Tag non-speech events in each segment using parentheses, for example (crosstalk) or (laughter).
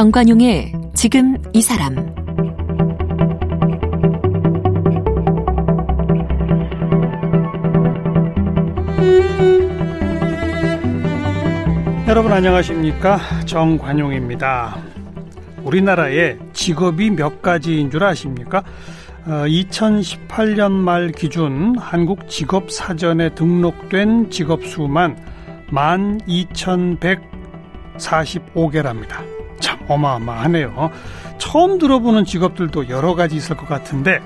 정관용의 지금 이 사람 여러분 안녕하십니까 정관용입니다. 우리나라에 직업이 몇 가지인 줄 아십니까? 어, 2018년 말 기준 한국 직업 사전에 등록된 직업 수만 12,145개랍니다. 참 어마어마하네요. 처음 들어보는 직업들도 여러 가지 있을 것 같은데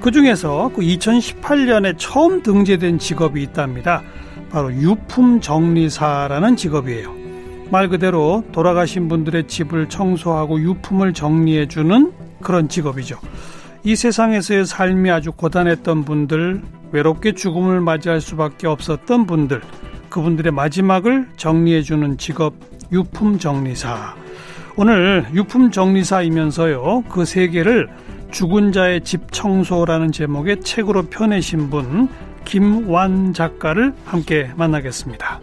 그 중에서 그 2018년에 처음 등재된 직업이 있답니다. 바로 유품 정리사라는 직업이에요. 말 그대로 돌아가신 분들의 집을 청소하고 유품을 정리해 주는 그런 직업이죠. 이 세상에서의 삶이 아주 고단했던 분들, 외롭게 죽음을 맞이할 수밖에 없었던 분들, 그분들의 마지막을 정리해 주는 직업 유품 정리사. 오늘 유품 정리사이면서요. 그 세계를 죽은 자의 집 청소라는 제목의 책으로 펴내신 분 김완 작가를 함께 만나겠습니다.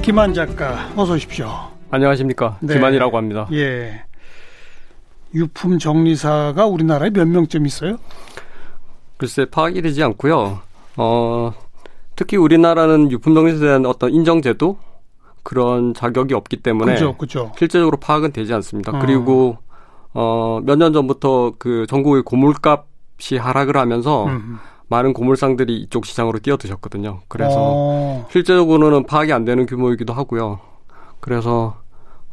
김한 작가 어서 오십시오. 안녕하십니까. 네. 김한이라고 합니다. 예. 유품 정리사가 우리나라에 몇 명쯤 있어요? 글쎄 파악이 되지 않고요. 어, 특히 우리나라는 유품 정리사에 대한 어떤 인정제도 그런 자격이 없기 때문에 그죠, 그죠. 실제적으로 파악은 되지 않습니다. 어. 그리고 어, 몇 년 전부터 그 전국의 고물값이 하락을 하면서 음. 많은 고물상들이 이쪽 시장으로 뛰어드셨거든요. 그래서 어. 실제적으로는 파악이 안 되는 규모이기도 하고요. 그래서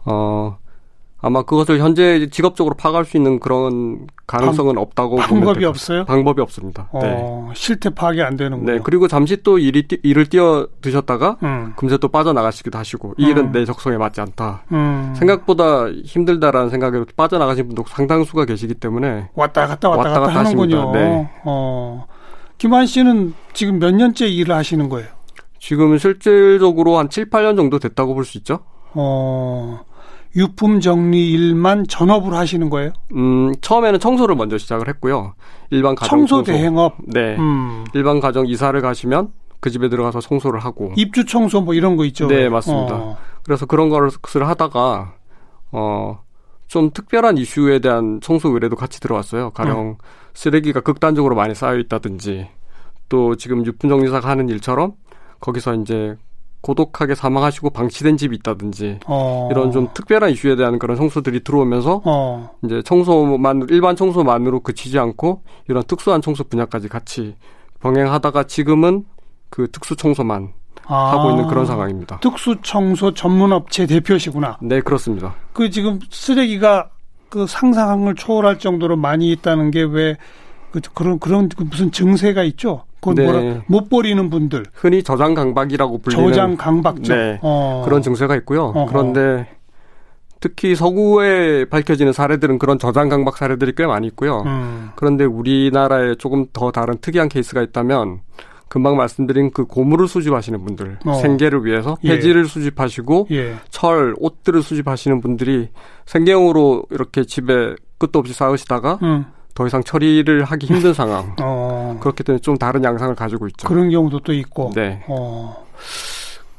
어 아마 그것을 현재 직업적으로 파악할 수 있는 그런 가능성은 방, 없다고 방법이 없어요? 방법이 없습니다. 어, 네. 실태 파악이 안 되는군요. 네, 그리고 잠시 또 일이 일을 뛰어 드셨다가 음. 금세 또 빠져나가시기도 하시고 이 일은 음. 내 적성에 맞지 않다. 음. 생각보다 힘들다라는 생각에 빠져나가신 분도 상당수가 계시기 때문에 왔다 갔다 왔다, 왔다 갔다, 하는군요. 네. 어. 김한 씨는 지금 몇 년째 일을 하시는 거예요? 지금은 실질적으로 한 7, 8년 정도 됐다고 볼 수 있죠. 어, 유품 정리 일만 전업으로 하시는 거예요? 음, 처음에는 청소를 먼저 시작을 했고요. 일반 가정 청소 대행업. 네. 음. 일반 가정 이사를 가시면 그 집에 들어가서 청소를 하고 입주 청소 뭐 이런 거 있죠. 네, 맞습니다. 어. 그래서 그런 것을 하다가 어, 좀 특별한 이슈에 대한 청소 의뢰도 같이 들어왔어요. 가령 음. 쓰레기가 극단적으로 많이 쌓여 있다든지 또 지금 유품 정리사가 하는 일처럼 거기서 이제 고독하게 사망하시고 방치된 집이 있다든지 어. 이런 좀 특별한 이슈에 대한 그런 청소들이 들어오면서 어. 이제 청소만 일반 청소만으로 그치지 않고 이런 특수한 청소 분야까지 같이 병행하다가 지금은 그 특수 청소만 아. 하고 있는 그런 상황입니다. 특수 청소 전문 업체 대표시구나. 네, 그렇습니다. 그 지금 쓰레기가 그 상상을 초월할 정도로 많이 있다는 게 왜 그, 그런 그런 그 무슨 증세가 있죠. 그건 네. 뭐라 못 버리는 분들. 흔히 저장 강박이라고 불리는 저장 강박증. 네. 어. 그런 증세가 있고요. 어허. 그런데 특히 서구에 밝혀지는 사례들은 그런 저장 강박 사례들이 꽤 많이 있고요. 음. 그런데 우리나라에 조금 더 다른 특이한 케이스가 있다면 금방 말씀드린 그 고물을 수집하시는 분들 어. 생계를 위해서 예. 폐지를 예. 수집하시고 예. 철 옷들을 수집하시는 분들이 생계용으로 이렇게 집에 끝도 없이 쌓으시다가 음. 더 이상 처리를 하기 힘든 (laughs) 상황. 어. 그렇기 때문에 좀 다른 양상을 가지고 있죠. 그런 경우도 또 있고. 네. 어.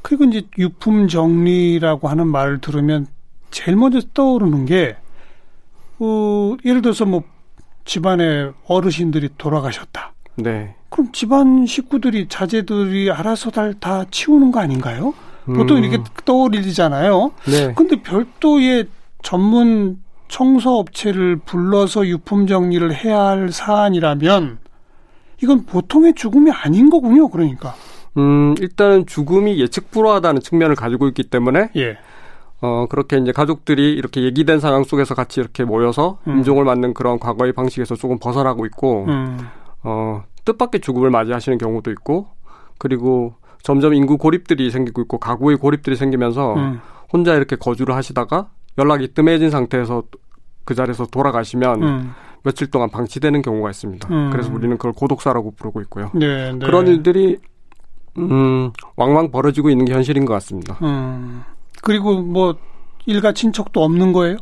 그리고 이제 유품 정리라고 하는 말을 들으면 제일 먼저 떠오르는 게, 어, 예를 들어서 뭐 집안에 어르신들이 돌아가셨다. 네. 그럼 집안 식구들이 자제들이 알아서 다, 다 치우는 거 아닌가요? 보통 음. 이렇게 떠오르잖아요. 네. 근데 별도의 전문 청소 업체를 불러서 유품 정리를 해야 할 사안이라면 이건 보통의 죽음이 아닌 거군요. 그러니까. 음, 일단은 죽음이 예측 불허하다는 측면을 가지고 있기 때문에 예. 어, 그렇게 이제 가족들이 이렇게 얘기된 상황 속에서 같이 이렇게 모여서 음. 임종을 맞는 그런 과거의 방식에서 조금 벗어나고 있고 음. 어, 뜻밖의 죽음을 맞이하시는 경우도 있고 그리고 점점 인구 고립들이 생기고 있고 가구의 고립들이 생기면서 음. 혼자 이렇게 거주를 하시다가 연락이 뜸해진 상태에서 그 자리에서 돌아가시면 음. 며칠 동안 방치되는 경우가 있습니다. 음. 그래서 우리는 그걸 고독사라고 부르고 있고요. 네, 네. 그런 일들이 음, 왕왕 벌어지고 있는 게 현실인 것 같습니다. 음. 그리고 뭐 일가 친척도 없는 거예요?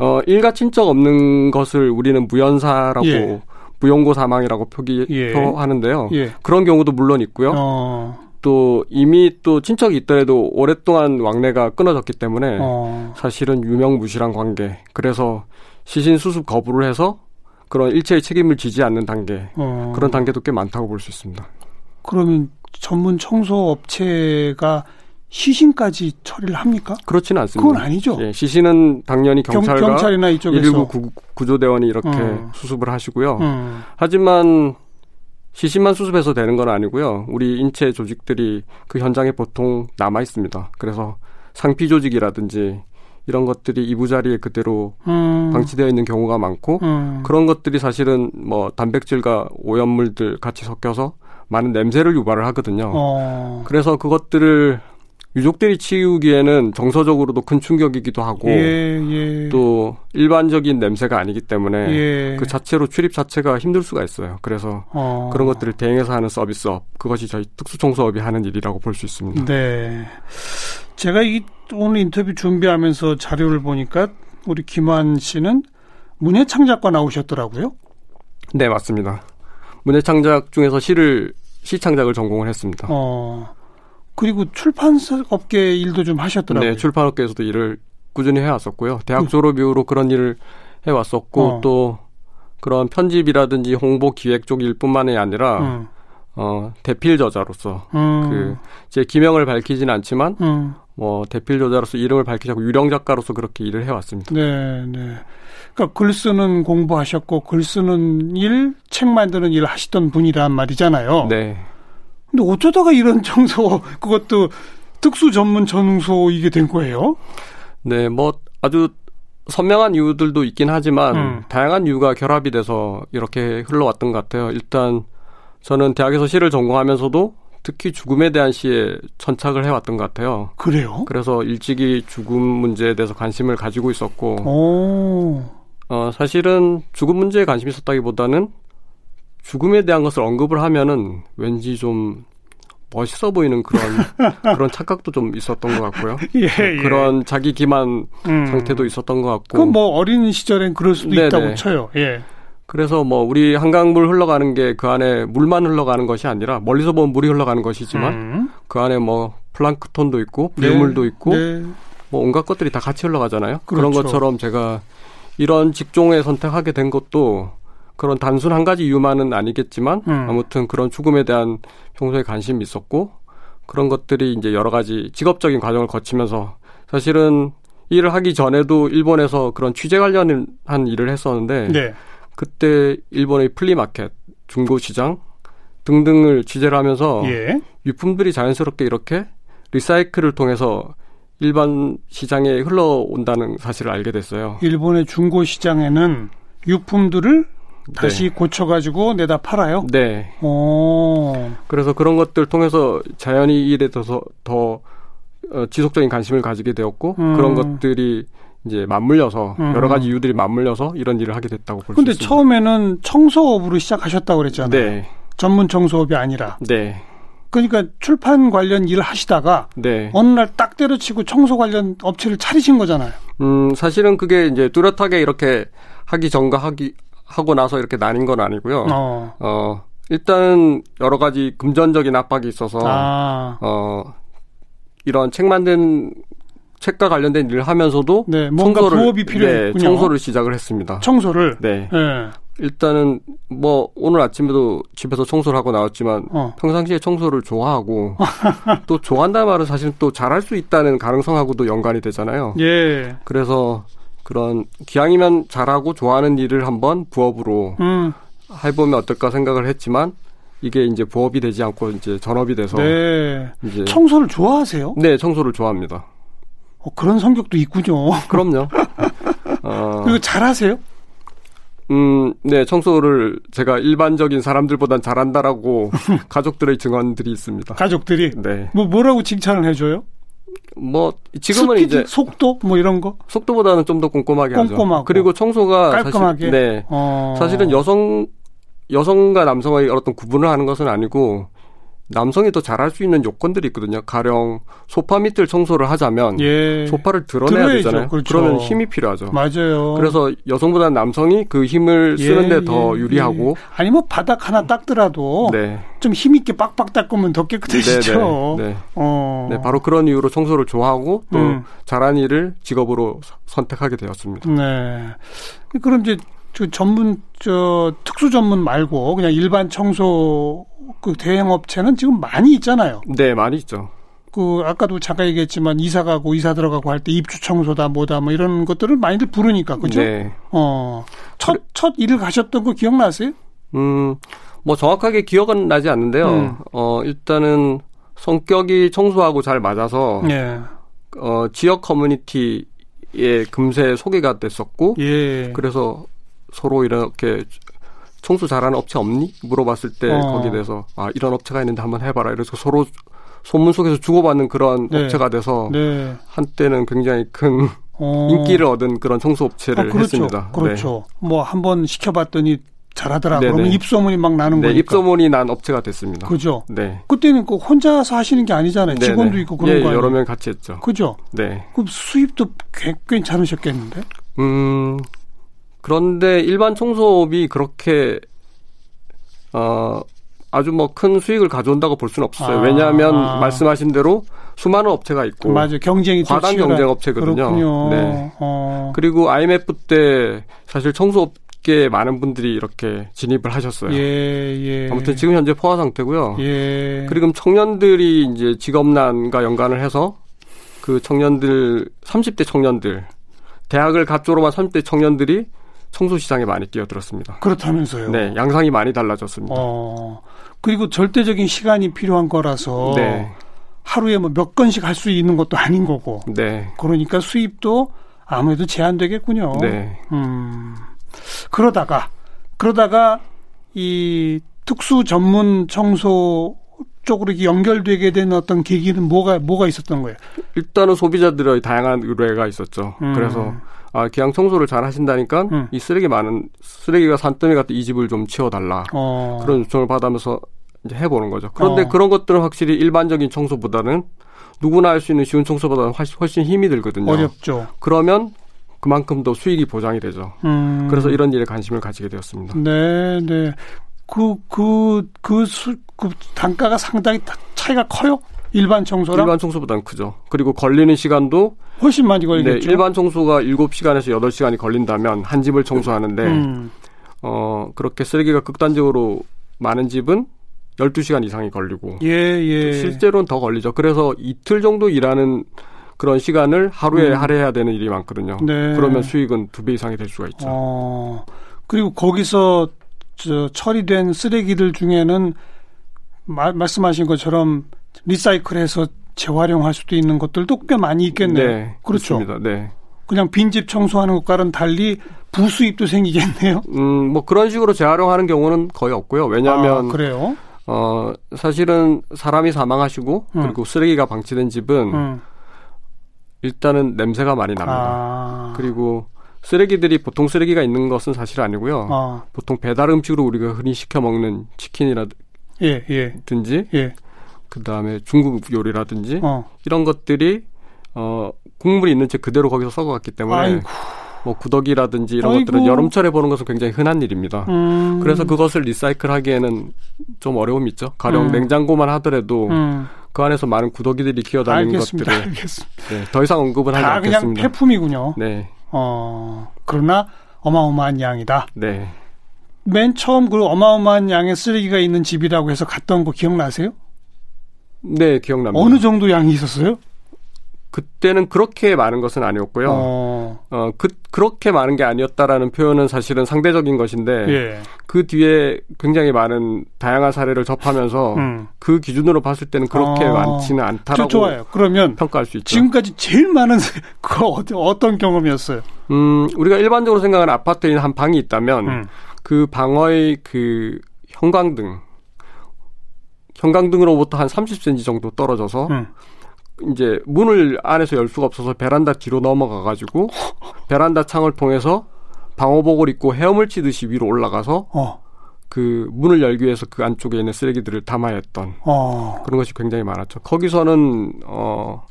어, 일가 친척 없는 것을 우리는 무연사라고 예. 무용고 사망이라고 표기 예. 표하는데요. 예. 그런 경우도 물론 있고요. 어. 또 이미 또 친척이 있더라도 오랫동안 왕래가 끊어졌기 때문에 어. 사실은 유명무실한 관계. 그래서 시신 수습 거부를 해서 그런 일체의 책임을 지지 않는 단계. 어. 그런 단계도 꽤 많다고 볼 수 있습니다. 그러면 전문 청소 업체가 시신까지 처리를 합니까? 그렇지는 않습니다. 그건 아니죠. 예, 시신은 당연히 경찰과 경, 찰이나 이쪽에서 119 구조대원이 이렇게 어. 수습을 하시고요. 어. 하지만 시신만 수습해서 되는 건 아니고요. 우리 인체 조직들이 그 현장에 보통 남아 있습니다. 그래서 상피 조직이라든지 이런 것들이 이부자리에 그대로 음. 방치되어 있는 경우가 많고 음. 그런 것들이 사실은 뭐 단백질과 오염물들 같이 섞여서 많은 냄새를 유발을 하거든요. 어. 그래서 그것들을 유족들이 치우기에는 정서적으로도 큰 충격이기도 하고 예, 예. 또 일반적인 냄새가 아니기 때문에 예. 그 자체로 출입 자체가 힘들 수가 있어요. 그래서 어. 그런 것들을 대행해서 하는 서비스업 그것이 저희 특수청소업이 하는 일이라고 볼 수 있습니다. 네, 제가 이 오늘 인터뷰 준비하면서 자료를 보니까 우리 김환 씨는 문예창작과 나오셨더라고요. 네, 맞습니다. 문예창작 중에서 시를 시창작을 전공을 했습니다. 어. 그리고 출판사 업계 일도 좀 하셨더라고요. 네, 출판업계에서도 일을 꾸준히 해왔었고요. 대학 그 졸업 이후로 그런 일을 해왔었고 어. 또 그런 편집이라든지 홍보 기획 쪽 일뿐만이 아니라 음. 어, 대필 저자로서 음. 그제 기명을 밝히진 않지만 음. 뭐 대필 저자로서 이름을 밝히지 않고 유령 작가로서 그렇게 일을 해왔습니다. 네, 네. 그러니까 글 쓰는 공부하셨고 글 쓰는 일, 책 만드는 일 하시던 분이란 말이잖아요. 네. 근데 어쩌다가 이런 청소 그것도 특수 전문 전용소 이게 된 거예요? 네, 뭐 아주 선명한 이유들도 있긴 하지만 음. 다양한 이유가 결합이 돼서 이렇게 흘러왔던 것 같아요. 일단 저는 대학에서 시를 전공하면서도 특히 죽음에 대한 시에 천착을 해왔던 것 같아요. 그래요? 그래서 일찍이 죽음 문제에 대해서 관심을 가지고 있었고, 오. 어, 사실은 죽음 문제에 관심이 있었다기보다는 죽음에 대한 것을 언급을 하면은 왠지 좀 멋있어 보이는 그런 (laughs) 그런 착각도 좀 있었던 것 같고요. 예, 예. 그런 자기 기만 음. 상태도 있었던 것 같고. 그뭐 어린 시절엔 그럴 수도 네네. 있다고 쳐요. 예. 그래서 뭐 우리 한강물 흘러가는 게 그 안에 물만 흘러가는 것이 아니라 멀리서 보면 물이 흘러가는 것이지만 음. 그 안에 뭐 플랑크톤도 있고 비물도 네. 있고 네. 뭐 온갖 것들이 다 같이 흘러가잖아요. 그렇죠. 그런 것처럼 제가 이런 직종에 선택하게 된 것도 그런 단순 한 가지 이유만은 아니겠지만 음. 아무튼 그런 죽음에 대한 평소에 관심이 있었고 그런 것들이 이제 여러 가지 직업적인 과정을 거치면서 사실은 일을 하기 전에도 일본에서 그런 취재 관련한 일을 했었는데 네. 그때 일본의 flea market, 중고시장 등등을 취재를 하면서 예. 유품들이 자연스럽게 이렇게 recycle을 통해서 일반 시장에 흘러온다는 사실을 알게 됐어요. 일본의 중고 시장에는 유품들을 다시 네. 고쳐가지고 내다 팔아요? 네. 오. 그래서 그런 것들 통해서 자연히 일에 대해서 더 어, 지속적인 관심을 가지게 되었고 음. 그런 것들이 이제 맞물려서 음. 여러 가지 이유들이 맞물려서 이런 일을 하게 됐다고 볼수 있습니다. 근데 처음에는 청소업으로 시작하셨다고 그랬잖아요. 네. 전문 청소업이 아니라. 네. 그러니까 출판 관련 일을 하시다가 네. 어느 날 딱 때려치고 청소 관련 업체를 차리신 거잖아요. 음, 사실은 그게 이제 뚜렷하게 이렇게 하기 전과 하기 하고 나서 이렇게 나뉜 건 아니고요. 어. 어 일단은 여러 가지 금전적인 압박이 있어서 아. 어 이런 책 만든 책과 관련된 일을 하면서도 네, 뭔가 청소를, 부업이 필요했군요. 네, 청소를 시작을 했습니다. 청소를 네. 네. 일단은 뭐 오늘 아침에도 집에서 청소를 하고 나왔지만 어. 평상시에 청소를 좋아하고 (laughs) 또 좋아한다는 말은 사실 또 잘할 수 있다는 가능성하고도 연관이 되잖아요. 예. 그래서 그런 기왕이면 잘하고 좋아하는 일을 한번 부업으로 음. 해보면 어떨까 생각을 했지만 이게 이제 부업이 되지 않고 이제 전업이 돼서 네. 이제 청소를 좋아하세요? 네, 청소를 좋아합니다. 어, 그런 성격도 있군요. (laughs) 그럼요. 어... 그리고 잘하세요? 음, 네, 청소를 제가 일반적인 사람들보단 잘한다라고 (laughs) 가족들의 증언들이 있습니다. 가족들이? 네. 뭐, 뭐라고 칭찬을 해줘요? 뭐 지금은 스피드, 이제 속도 뭐 이런 거 속도보다는 좀 더 꼼꼼하게 꼼꼼하고. 하죠. 그리고 청소가 깔끔하게 사실, 네 어. 사실은 여성 여성과 남성의 어떤 구분을 하는 것은 아니고 남성이 더 잘할 수 있는 요건들이 있거든요. 가령 소파 밑을 청소를 하자면 예. 소파를 드러내야 들어야죠. 되잖아요. 그렇죠. 그러면 힘이 필요하죠. 맞아요. 그래서 여성보다는 남성이 그 힘을 예, 쓰는데 예, 더 유리하고 예. 아니 뭐 바닥 하나 닦더라도 네. 좀 힘 있게 빡빡 닦으면 더 깨끗해지죠. 네, 네. 네. 어. 네, 바로 그런 이유로 청소를 좋아하고 또 음. 잘하는 일을 직업으로 선택하게 되었습니다. 네. 그럼 이제 저 전문 저 특수 전문 말고 그냥 일반 청소 그 대행 업체는 지금 많이 있잖아요. 네, 많이 있죠. 그 아까도 잠깐 얘기했지만 이사 가고 이사 들어가고 할 때 입주 청소다 뭐다 뭐 이런 것들을 많이들 부르니까 그죠? 네. 어첫첫 첫 일을 가셨던 거 기억나세요? 음. 뭐 정확하게 기억은 나지 않는데요. 음. 어 일단은 성격이 청소하고 잘 맞아서 예. 어 지역 커뮤니티에 금세 소개가 됐었고 예. 그래서 서로 이렇게 청소 잘하는 업체 없니? 물어봤을 때 어. 거기에 대해서 아 이런 업체가 있는데 한번 해봐라. 이래서 서로 소문 속에서 주고받는 그런 네. 업체가 돼서 네. 한때는 굉장히 큰 어. 인기를 얻은 그런 청소 업체를 아, 그렇죠. 했습니다. 그렇죠. 네. 뭐 한번 시켜봤더니 잘하더라. 네네. 그러면 입소문이 막 나는 네, 거니까. 입소문이 난 업체가 됐습니다. 그죠. 네. 그때는 그 혼자서 하시는 게 아니잖아요. 네네. 직원도 있고 그런 예, 거 여러 명 같이 했죠. 그죠. 네. 그럼 수입도 괜찮으셨겠는데? 음. 그런데 일반 청소업이 그렇게 어 아주 뭐 큰 수익을 가져온다고 볼 수는 없어요. 아, 왜냐하면 아. 말씀하신 대로 수많은 업체가 있고 맞아 경쟁이 과당 경쟁 업체거든요. 그렇군요. 네. 어. 그리고 IMF 때 사실 청소업계 많은 분들이 이렇게 진입을 하셨어요. 예, 예. 아무튼 지금 현재 포화 상태고요. 예. 그리고 청년들이 이제 직업난과 연관을 해서 그 청년들 30대 청년들 대학을 갓 졸업한 30대 청년들이 청소 시장에 많이 뛰어들었습니다. 그렇다면서요? 네, 양상이 많이 달라졌습니다. 어, 그리고 절대적인 시간이 필요한 거라서 네. 하루에 뭐 몇 건씩 할 수 있는 것도 아닌 거고. 네. 그러니까 수입도 아무래도 제한되겠군요. 네. 음. 그러다가 그러다가 이 특수 전문 청소 쪽으로 연결되게 된 어떤 계기는 뭐가 뭐가 있었던 거예요? 일단은 소비자들의 다양한 의뢰가 있었죠. 음. 그래서 아 기왕 청소를 잘 하신다니까 음. 이 쓰레기 많은 쓰레기가 산더미 같은 이 집을 좀 치워달라 어. 그런 요청을 받으면서 이제 해보는 거죠. 그런데 어. 그런 것들은 확실히 일반적인 청소보다는 누구나 할 수 있는 쉬운 청소보다는 훨씬 힘이 들거든요. 어렵죠. 그러면 그만큼 더 수익이 보장이 되죠. 음. 그래서 이런 일에 관심을 가지게 되었습니다. 네, 네. 그, 그, 그, 수, 그 단가가 상당히 차이가 커요? 일반 청소랑? 일반 청소보다는 크죠. 그리고 걸리는 시간도 훨씬 많이 걸리겠죠. 네, 일반 청소가 7시간에서 8시간이 걸린다면 한 집을 청소하는데 음. 어, 그렇게 쓰레기가 극단적으로 많은 집은 12시간 이상이 걸리고 예, 예. 실제로는 더 걸리죠. 그래서 이틀 정도 일하는 그런 시간을 하루에 음. 할애해야 되는 일이 많거든요. 네. 그러면 수익은 두 배 이상이 될 수가 있죠. 어, 그리고 거기서 저 처리된 쓰레기들 중에는 마, 말씀하신 것처럼 리사이클해서 재활용할 수도 있는 것들도 꽤 많이 있겠네요. 네, 그렇죠. 그렇습니다. 네. 그냥 빈집 청소하는 것과는 달리 부수입도 생기겠네요. 음, 뭐 그런 식으로 재활용하는 경우는 거의 없고요. 왜냐하면 아, 그래요? 어, 사실은 사람이 사망하시고 음. 그리고 쓰레기가 방치된 집은 음. 일단은 냄새가 많이 납니다. 아. 그리고 쓰레기들이 보통 쓰레기가 있는 것은 사실 아니고요. 아. 보통 배달 음식으로 우리가 흔히 시켜 먹는 치킨이라든지 예, 예. 예. 그 다음에 중국 요리라든지 어. 이런 것들이 어 국물이 있는 채 그대로 거기서 썩어갔기 때문에 아이고. 뭐 구더기라든지 이런 아이고. 것들은 여름철에 보는 것은 굉장히 흔한 일입니다. 음. 그래서 그것을 리사이클 하기에는 좀 어려움이 있죠. 가령 음. 냉장고만 하더라도 음. 그 안에서 많은 구더기들이 기어다니는. 것들을. 네, 더 이상 언급은 하지 않겠습니다. 그냥 폐품이군요. 네. 어 그러나 어마어마한 양이다. 네. 맨 처음 그 어마어마한 양의 쓰레기가 있는 집이라고 해서 갔던 거 기억나세요? 네, 기억납니다. 어느 정도 양이 있었어요? 그때는 그렇게 많은 것은 아니었고요. 어, 어 그, 그렇게 많은 게 아니었다라는 표현은 사실은 상대적인 것인데, 예. 그 뒤에 굉장히 많은 다양한 사례를 접하면서 음. 그 기준으로 봤을 때는 그렇게 어, 많지는 않다라고 좋아요. 그러면 평가할 수 있죠. 지금까지 제일 많은 (laughs) 그 어떤 경험이었어요? 음, 우리가 일반적으로 생각하는 아파트에 한 방이 있다면 음. 그 방의 그 형광등 형광등으로부터 한 30cm 정도 떨어져서 음. 이제 문을 안에서 열 수가 없어서 베란다 뒤로 넘어가 가지고 베란다 창을 통해서 방호복을 입고 헤엄을 치듯이 위로 올라가서 어. 그 문을 열기 위해서 그 안쪽에 있는 쓰레기들을 담아야 했던 어. 그런 것이 굉장히 많았죠. 거기서는 어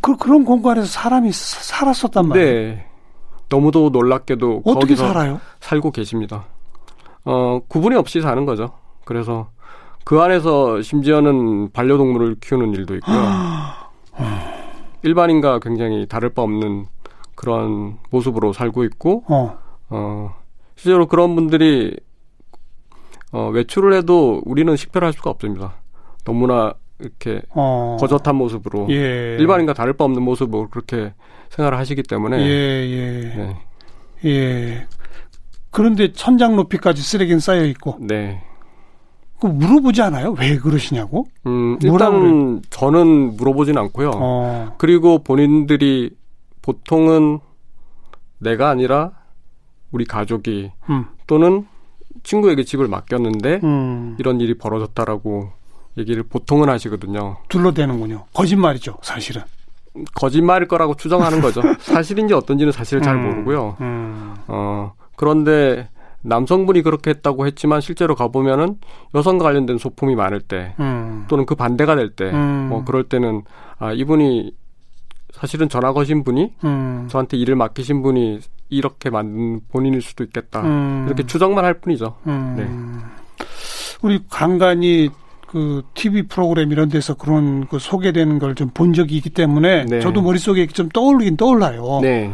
그, 그런 공간에서 사람이 살았었단 말이에요. 네. 너무도 놀랍게도 어떻게 살아요? 살고 계십니다. 어, 구분이 없이 사는 거죠. 그래서 그 안에서 심지어는 반려동물을 키우는 일도 있고요. (gasps) 일반인과 굉장히 다를 바 없는 그런 모습으로 살고 있고, 어, 어 실제로 그런 분들이 어, 외출을 해도 우리는 식별할 수가 없습니다. 너무나 이렇게 어. 거젓한 모습으로 예. 일반인과 다를 바 없는 모습으로 그렇게 생활을 하시기 때문에 예, 예. 네. 예. 그런데 천장 높이까지 쓰레기는 쌓여 있고. 네. 그 물어보지 않아요? 왜 그러시냐고? 음, 일단 저는 물어보진 않고요. 어. 그리고 본인들이 보통은 내가 아니라 우리 가족이 음. 또는 친구에게 집을 맡겼는데 음. 이런 일이 벌어졌다라고 얘기를 보통은 하시거든요. 둘러대는군요. 거짓말이죠, 사실은. 거짓말일 거라고 추정하는 거죠. (laughs) 사실인지 어떤지는 사실 잘 음. 모르고요. 음. 어, 그런데 남성분이 그렇게 했다고 했지만 실제로 가보면은 여성과 관련된 소품이 많을 때 음. 또는 그 반대가 될때 음. 뭐 그럴 때는 아 이분이 사실은 전화 거신 분이 음. 저한테 일을 맡기신 분이 이렇게 만든 본인일 수도 있겠다 음. 이렇게 추정만 할 뿐이죠. 음. 네. 우리 간간히 그 TV 프로그램 이런 데서 그런 그 소개되는 걸 좀 본 적이 있기 때문에 네. 저도 머릿속에 좀 떠오르긴 떠올라요. 네.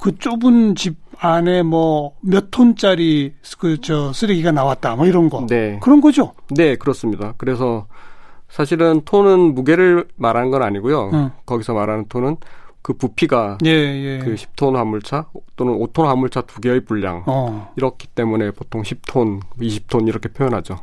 그 좁은 집 안에 뭐 몇 톤짜리 그 저 쓰레기가 나왔다 뭐 이런 거. 네. 그런 거죠. 네, 그렇습니다. 그래서 사실은 톤은 무게를 말하는 건 아니고요. 응. 거기서 말하는 톤은 그 부피가 예, 예. 그 10톤 화물차 또는 5톤 화물차 두 개의 분량 어. 이렇기 때문에 보통 10톤, 20톤 이렇게 표현하죠.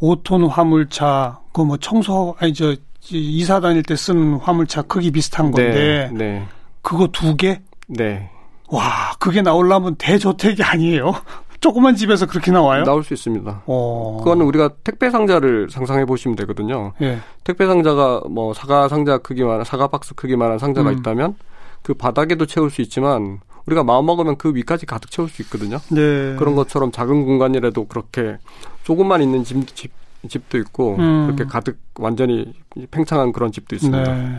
5톤 화물차 그 뭐 청소 아니 저 이사 다닐 때 쓰는 화물차 크기 비슷한 네, 건데 네, 네. 그거 두 개? 네. 와, 그게 나오려면 대저택이 아니에요. (laughs) 조그만 집에서 그렇게 나와요? 나올 수 있습니다. 어. 그거는 우리가 택배 상자를 상상해 보시면 되거든요. 예. 택배 상자가 뭐 사과 상자 크기만 사과 박스 크기만한 상자가 음. 있다면 그 바닥에도 채울 수 있지만 우리가 마음 먹으면 그 위까지 가득 채울 수 있거든요. 네. 그런 것처럼 작은 공간이라도 그렇게 조금만 있는 집, 집 집도 있고 음. 그렇게 가득 완전히 팽창한 그런 집도 있습니다. 네.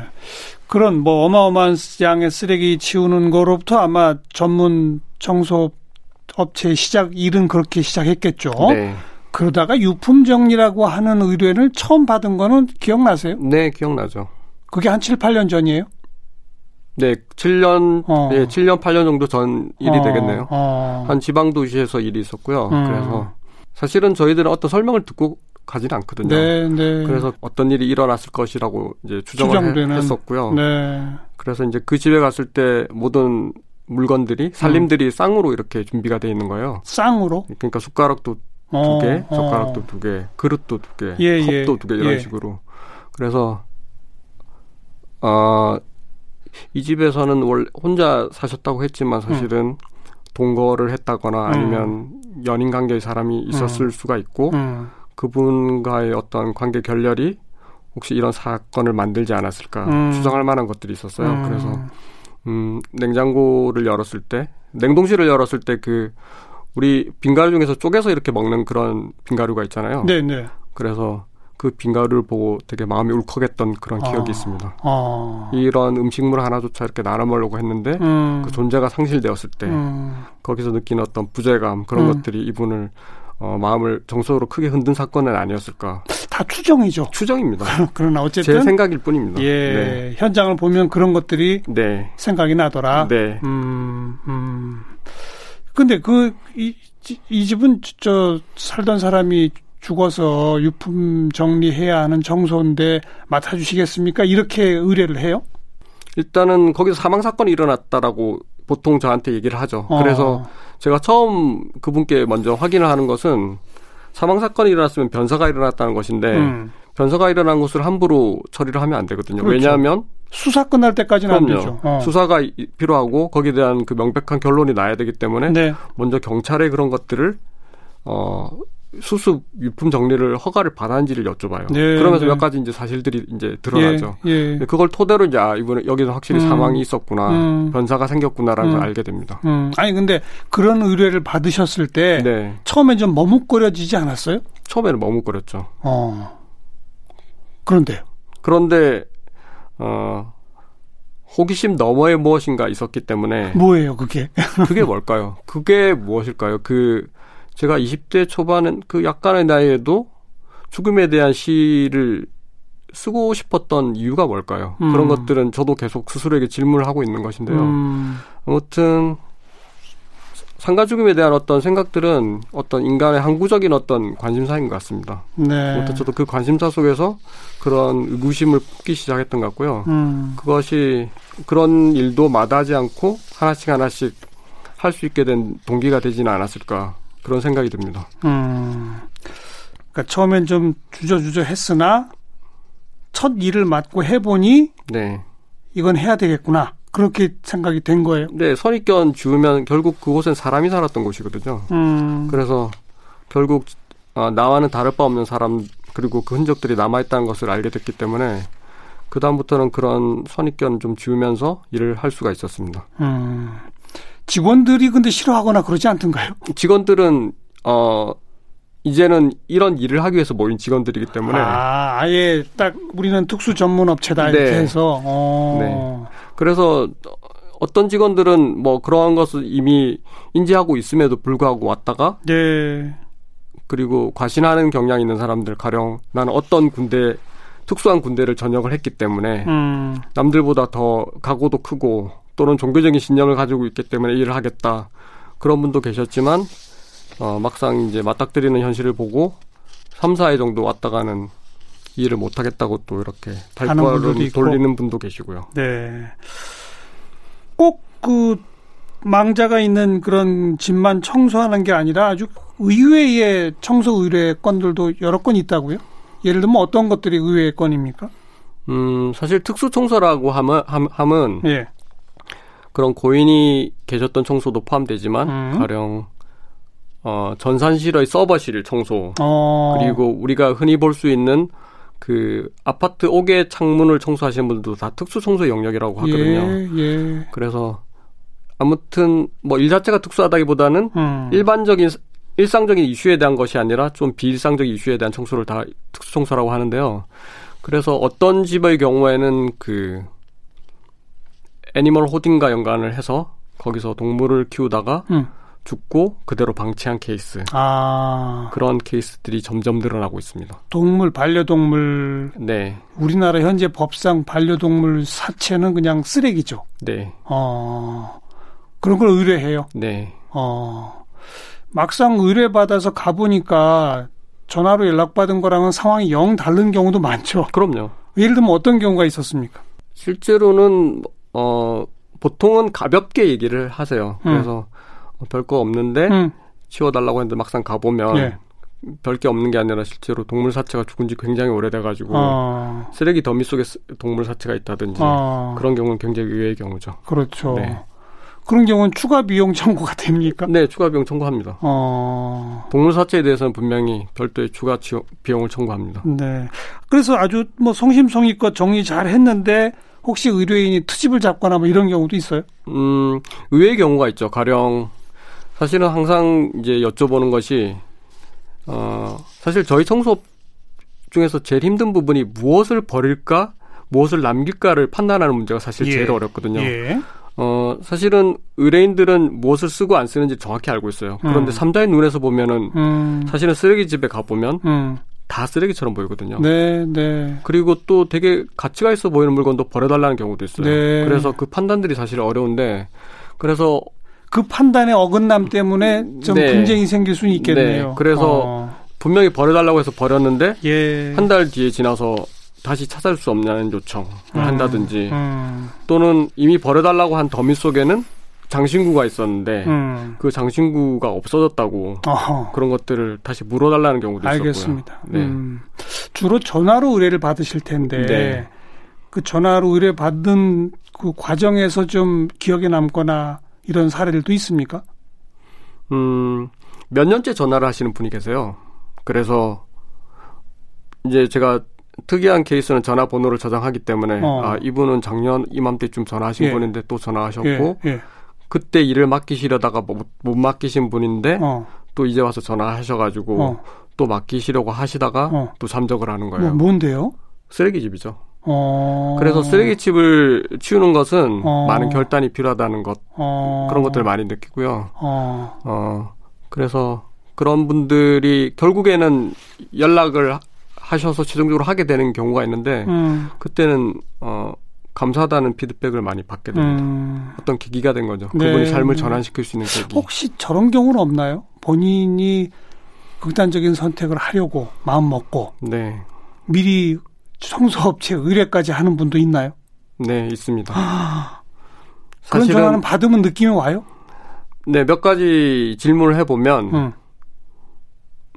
그런 뭐 어마어마한 양의 쓰레기 치우는 거로부터 아마 전문 청소 업체 시작 일은 그렇게 시작했겠죠. 네. 그러다가 유품 정리라고 하는 의뢰를 처음 받은 거는 기억나세요? 네, 기억나죠. 그게 한 7, 8년 전이에요? 네, 7년, 어. 네, 7년, 8년 정도 전 일이 어. 되겠네요. 어. 한 지방 도시에서 일이 있었고요. 음. 그래서 사실은 저희들은 어떤 설명을 듣고 가지는 않거든요. 네, 네. 그래서 어떤 일이 일어났을 것이라고 이제 추정을 추정되는. 했었고요. 네. 그래서 이제 그 집에 갔을 때 모든 물건들이 살림들이 음. 쌍으로 이렇게 준비가 돼 있는 거예요. 쌍으로? 그러니까 숟가락도 어, 두 개, 젓가락도 어. 두 개, 그릇도 두 개, 예, 예. 컵도 예. 두개 이런 예. 식으로. 그래서 어, 이 집에서는 원래 혼자 사셨다고 했지만 사실은 음. 동거를 했다거나 아니면 음. 연인 관계의 사람이 있었을 음. 수가 있고 음. 그분과의 어떤 관계 결렬이 혹시 이런 사건을 만들지 않았을까 음. 추정할 만한 것들이 있었어요. 음. 그래서 음, 냉장고를 열었을 때 냉동실을 열었을 때 그 우리 빙가루 중에서 쪼개서 이렇게 먹는 그런 빙가루가 있잖아요. 네, 네. 그래서 그 빙가루를 보고 되게 마음이 울컥했던 그런 아. 기억이 있습니다. 아. 이런 음식물 하나조차 이렇게 나눠 먹으려고 했는데 음. 그 존재가 상실되었을 때 음. 거기서 느끼는 어떤 부재감 그런 음. 것들이 이분을 어, 마음을 정서로 크게 흔든 사건은 아니었을까. 다 추정이죠. 추정입니다. (laughs) 그러나 어쨌든 제 생각일 뿐입니다. 예, 네. 현장을 보면 그런 것들이 네. 생각이 나더라. 네. 음, 음. 근데 그이 이 집은 저 살던 사람이 죽어서 유품 정리해야 하는 정소인데 맡아주시겠습니까? 이렇게 의뢰를 해요? 일단은 거기서 사망 사건이 일어났다라고 보통 저한테 얘기를 하죠. 어. 그래서 제가 처음 그분께 먼저 확인을 하는 것은 사망 사건이 일어났으면 변사가 일어났다는 것인데 음. 변사가 일어난 것을 함부로 처리를 하면 안 되거든요. 그렇죠. 왜냐하면 수사 끝날 때까지는 그럼요. 안 되죠. 어. 수사가 필요하고 거기에 대한 그 명백한 결론이 나야 되기 때문에 네. 먼저 경찰의 그런 것들을 어 수습 유품 정리를 허가를 받았는지를 여쭤봐요. 네, 그러면서 네. 몇 가지 이제 사실들이 이제 드러나죠. 예, 예. 그걸 토대로 이제 아, 이번에 여기서 확실히 음, 사망이 있었구나, 음, 변사가 생겼구나라는 음, 걸 알게 됩니다. 음. 아니 근데 그런 의뢰를 받으셨을 때 네. 처음에 좀 머뭇거려지지 않았어요? 처음에는 머뭇거렸죠. 어. 그런데요. 그런데 어 호기심 너머의 무엇인가 있었기 때문에 뭐예요, 그게? 그게 뭘까요? 그게 무엇일까요? 그 제가 20대 초반은 그 약간의 나이에도 죽음에 대한 시를 쓰고 싶었던 이유가 뭘까요? 음. 그런 것들은 저도 계속 스스로에게 질문을 하고 있는 것인데요. 음. 아무튼 상가 죽음에 대한 어떤 생각들은 어떤 인간의 항구적인 어떤 관심사인 것 같습니다. 네. 아무튼 저도 그 관심사 속에서 그런 의구심을 품기 시작했던 것 같고요. 음. 그것이 그런 일도 마다하지 않고 하나씩 하나씩 할 수 있게 된 동기가 되지는 않았을까 그런 생각이 듭니다. 음. 그러니까 처음엔 좀 주저주저 했으나 첫 일을 맡고 해보니 네. 이건 해야 되겠구나. 그렇게 생각이 된 거예요. 네, 선입견 주면 결국 그곳엔 사람이 살았던 곳이거든요. 음. 그래서 결국 아, 나와는 다를 바 없는 사람 그리고 그 흔적들이 남아있다는 것을 알게 됐기 때문에 그 다음부터는 그런 선입견 좀 지우면서 일을 할 수가 있었습니다. 음. 직원들이 근데 싫어하거나 그러지 않던가요? 직원들은 어 이제는 이런 일을 하기 위해서 모인 직원들이기 때문에 아 아예 딱 우리는 특수 전문 업체다 이렇게 네. 해서 어. 네. 그래서 어떤 직원들은 뭐 그러한 것을 이미 인지하고 있음에도 불구하고 왔다가 네. 그리고 과신하는 경향이 있는 사람들 가령 나는 어떤 군대 특수한 군대를 전역을 했기 때문에 음. 남들보다 더 각오도 크고 또는 종교적인 신념을 가지고 있기 때문에 일을 하겠다 그런 분도 계셨지만 어, 막상 이제 맞닥뜨리는 현실을 보고 3, 4회 정도 왔다 가는 일을 못 하겠다고 또 이렇게 달과를 돌리는 분도 계시고요. 네. 꼭 그 망자가 있는 그런 집만 청소하는 게 아니라 아주 의외의 청소 의뢰 건들도 여러 건 있다고요? 예를 들면 어떤 것들이 의외의 건입니까? 음, 사실 특수 청소라고 하면, 함은 예. 그런 고인이 계셨던 청소도 포함되지만 음. 가령 어, 전산실의 서버실 청소 어. 그리고 우리가 흔히 볼 수 있는 그 아파트 옥외 창문을 청소하시는 분들도 다 특수 청소 영역이라고 하거든요. 예, 예. 그래서 아무튼 뭐 일 자체가 특수하다기보다는 음. 일반적인 일상적인 이슈에 대한 것이 아니라 좀 비일상적인 이슈에 대한 청소를 다 특수 청소라고 하는데요. 그래서 어떤 집의 경우에는 그 애니멀 호딩과 연관을 해서 거기서 동물을 키우다가 음. 죽고 그대로 방치한 케이스. 아. 그런 케이스들이 점점 늘어나고 있습니다. 동물, 반려동물. 네. 우리나라 현재 법상 반려동물 사체는 그냥 쓰레기죠. 네. 어. 그런 걸 의뢰해요. 네. 어. 막상 의뢰받아서 가보니까 전화로 연락받은 거랑은 상황이 영 다른 경우도 많죠. 그럼요. 예를 들면 어떤 경우가 있었습니까? 실제로는 어 보통은 가볍게 얘기를 하세요. 음. 그래서 음. 별거 없는데 음. 치워달라고 했는데 막상 가보면 예. 별게 없는 게 아니라 실제로 동물 사체가 죽은 지 굉장히 오래돼가지고 어. 쓰레기 더미 속에 동물 사체가 있다든지 어. 그런 경우는 굉장히 의외의 경우죠. 그렇죠. 네. 그런 경우는 추가 비용 청구가 됩니까? 네, 추가 비용 청구합니다. 어... 동물 사체에 대해서는 분명히 별도의 추가 비용을 청구합니다. 네. 그래서 아주 뭐 성심성의껏 정리 잘 했는데 혹시 의뢰인이 투집을 잡거나 뭐 이런 경우도 있어요? 음, 의외의 경우가 있죠. 가령 사실은 항상 이제 여쭤보는 것이 어, 사실 저희 청소업 중에서 제일 힘든 부분이 무엇을 버릴까, 무엇을 남길까를 판단하는 문제가 사실 예. 제일 어렵거든요. 예. 어, 사실은 의뢰인들은 무엇을 쓰고 안 쓰는지 정확히 알고 있어요. 그런데 음. 삼자의 눈에서 보면은 음. 사실은 쓰레기집에 가보면 음. 다 쓰레기처럼 보이거든요. 네, 네. 그리고 또 되게 가치가 있어 보이는 물건도 버려달라는 경우도 있어요. 네. 그래서 그 판단들이 사실 어려운데 그래서 그 판단의 어긋남 때문에 좀 네. 분쟁이 생길 수는 있겠네요. 네. 그래서 어. 분명히 버려달라고 해서 버렸는데 예. 한달 뒤에 지나서 다시 찾을 수 없냐는 요청을 음. 한다든지 음. 또는 이미 버려달라고 한 더미 속에는 장신구가 있었는데 음. 그 장신구가 없어졌다고 어허. 그런 것들을 다시 물어달라는 경우도 있었고요. 알겠습니다. 네. 음. 주로 전화로 의뢰를 받으실 텐데 네. 그 전화로 의뢰 받은 그 과정에서 좀 기억에 남거나 이런 사례들도 있습니까? 음, 몇 년째 전화를 하시는 분이 계세요. 그래서 이제 제가 특이한 케이스는 전화번호를 저장하기 때문에 어. 아 이분은 작년 이맘때쯤 전화하신 예. 분인데 또 전화하셨고 예. 예. 그때 일을 맡기시려다가 못, 못 맡기신 분인데 어. 또 이제 와서 전화하셔가지고 어. 또 맡기시려고 하시다가 어. 또 잠적을 하는 거예요. 뭐, 뭔데요? 쓰레기집이죠. 어... 그래서 쓰레기집을 치우는 것은 어... 많은 결단이 필요하다는 것 어... 그런 것들을 많이 느끼고요. 어... 어 그래서 그런 분들이 결국에는 연락을 하셔서 최종적으로 하게 되는 경우가 있는데 음. 그때는 어 감사하다는 피드백을 많이 받게 됩니다. 음. 어떤 계기가 된 거죠. 네. 그분이 삶을 전환시킬 수 있는 계기. 혹시 저런 경우는 없나요? 본인이 극단적인 선택을 하려고 마음 먹고 네. 미리 청소업체 의뢰까지 하는 분도 있나요? 네, 있습니다. 그런 전화는 받으면 느낌이 와요? 네, 몇 가지 질문을 해보면, 음.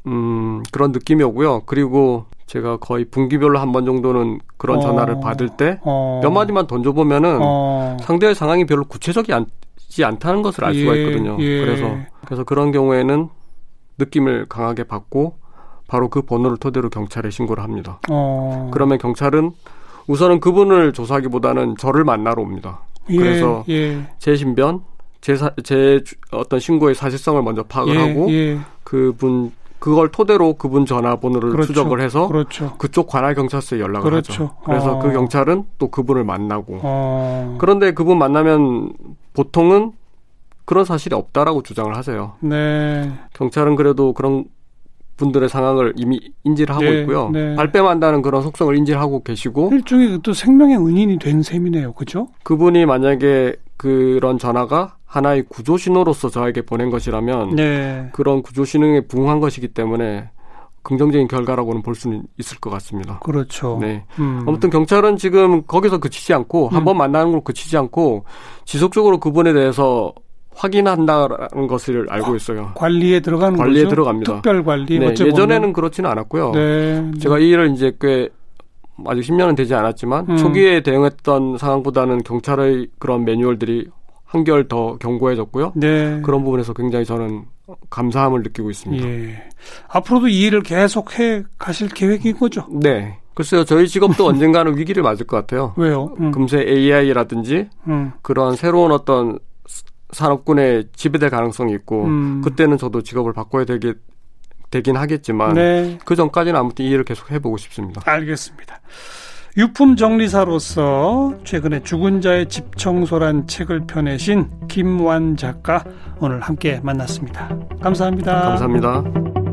음, 그런 느낌이 오고요. 그리고 제가 거의 분기별로 한 번 정도는 그런 어. 전화를 받을 때몇 어. 마디만 던져보면은 어. 상대의 상황이 별로 구체적이지 않다는 것을 알 수가 예, 있거든요. 예. 그래서 그래서 그런 경우에는 느낌을 강하게 받고 바로 그 번호를 토대로 경찰에 신고를 합니다. 어. 그러면 경찰은 우선은 그분을 조사하기보다는 저를 만나러 옵니다. 예, 그래서 예. 제 신변, 제, 사, 제 어떤 신고의 사실성을 먼저 파악을 예, 하고 예. 그분 그걸 토대로 그분 전화번호를 그렇죠. 추적을 해서 그렇죠. 그쪽 관할 경찰서에 연락을 그렇죠. 하죠. 그래서 어. 그 경찰은 또 그분을 만나고 어. 그런데 그분 만나면 보통은 그런 사실이 없다라고 주장을 하세요. 네. 경찰은 그래도 그런 분들의 상황을 이미 인지를 하고 네, 있고요. 네. 발뺌한다는 그런 속성을 인지를 하고 계시고 일종의 또 생명의 은인이 된 셈이네요. 그죠? 그분이 만약에 그런 전화가 하나의 구조 신호로서 저에게 보낸 것이라면 네. 그런 구조 신호에 부응한 것이기 때문에 긍정적인 결과라고는 볼 수는 있을 것 같습니다. 그렇죠. 네. 음. 아무튼 경찰은 지금 거기서 그치지 않고 음. 한번 만나는 걸 그치지 않고 지속적으로 그분에 대해서 확인한다라는 것을 알고 있어요. 관리에 들어가는 관리에 거죠? 들어갑니다. 특별 관리. 네, 예전에는 그렇지는 않았고요. 네. 제가 이 일을 이제 꽤 아직 10년은 되지 않았지만 음. 초기에 대응했던 상황보다는 경찰의 그런 매뉴얼들이 한결 더 견고해졌고요. 네. 그런 부분에서 굉장히 저는 감사함을 느끼고 있습니다. 예. 앞으로도 이 일을 계속 해 가실 계획인 거죠? 네. 글쎄요, 저희 직업도 (laughs) 언젠가는 위기를 맞을 것 같아요. 왜요? 음. 금세 AI라든지 음. 그런 새로운 어떤 산업군에 지배될 가능성이 있고 음. 그때는 저도 직업을 바꿔야 되게 되긴 하겠지만 네. 그 전까지는 아무튼 이 일을 계속 해보고 싶습니다. 알겠습니다. 유품 정리사로서 최근에 죽은 자의 집 청소란 책을 펴내신 김완 작가 오늘 함께 만났습니다. 감사합니다. 감사합니다.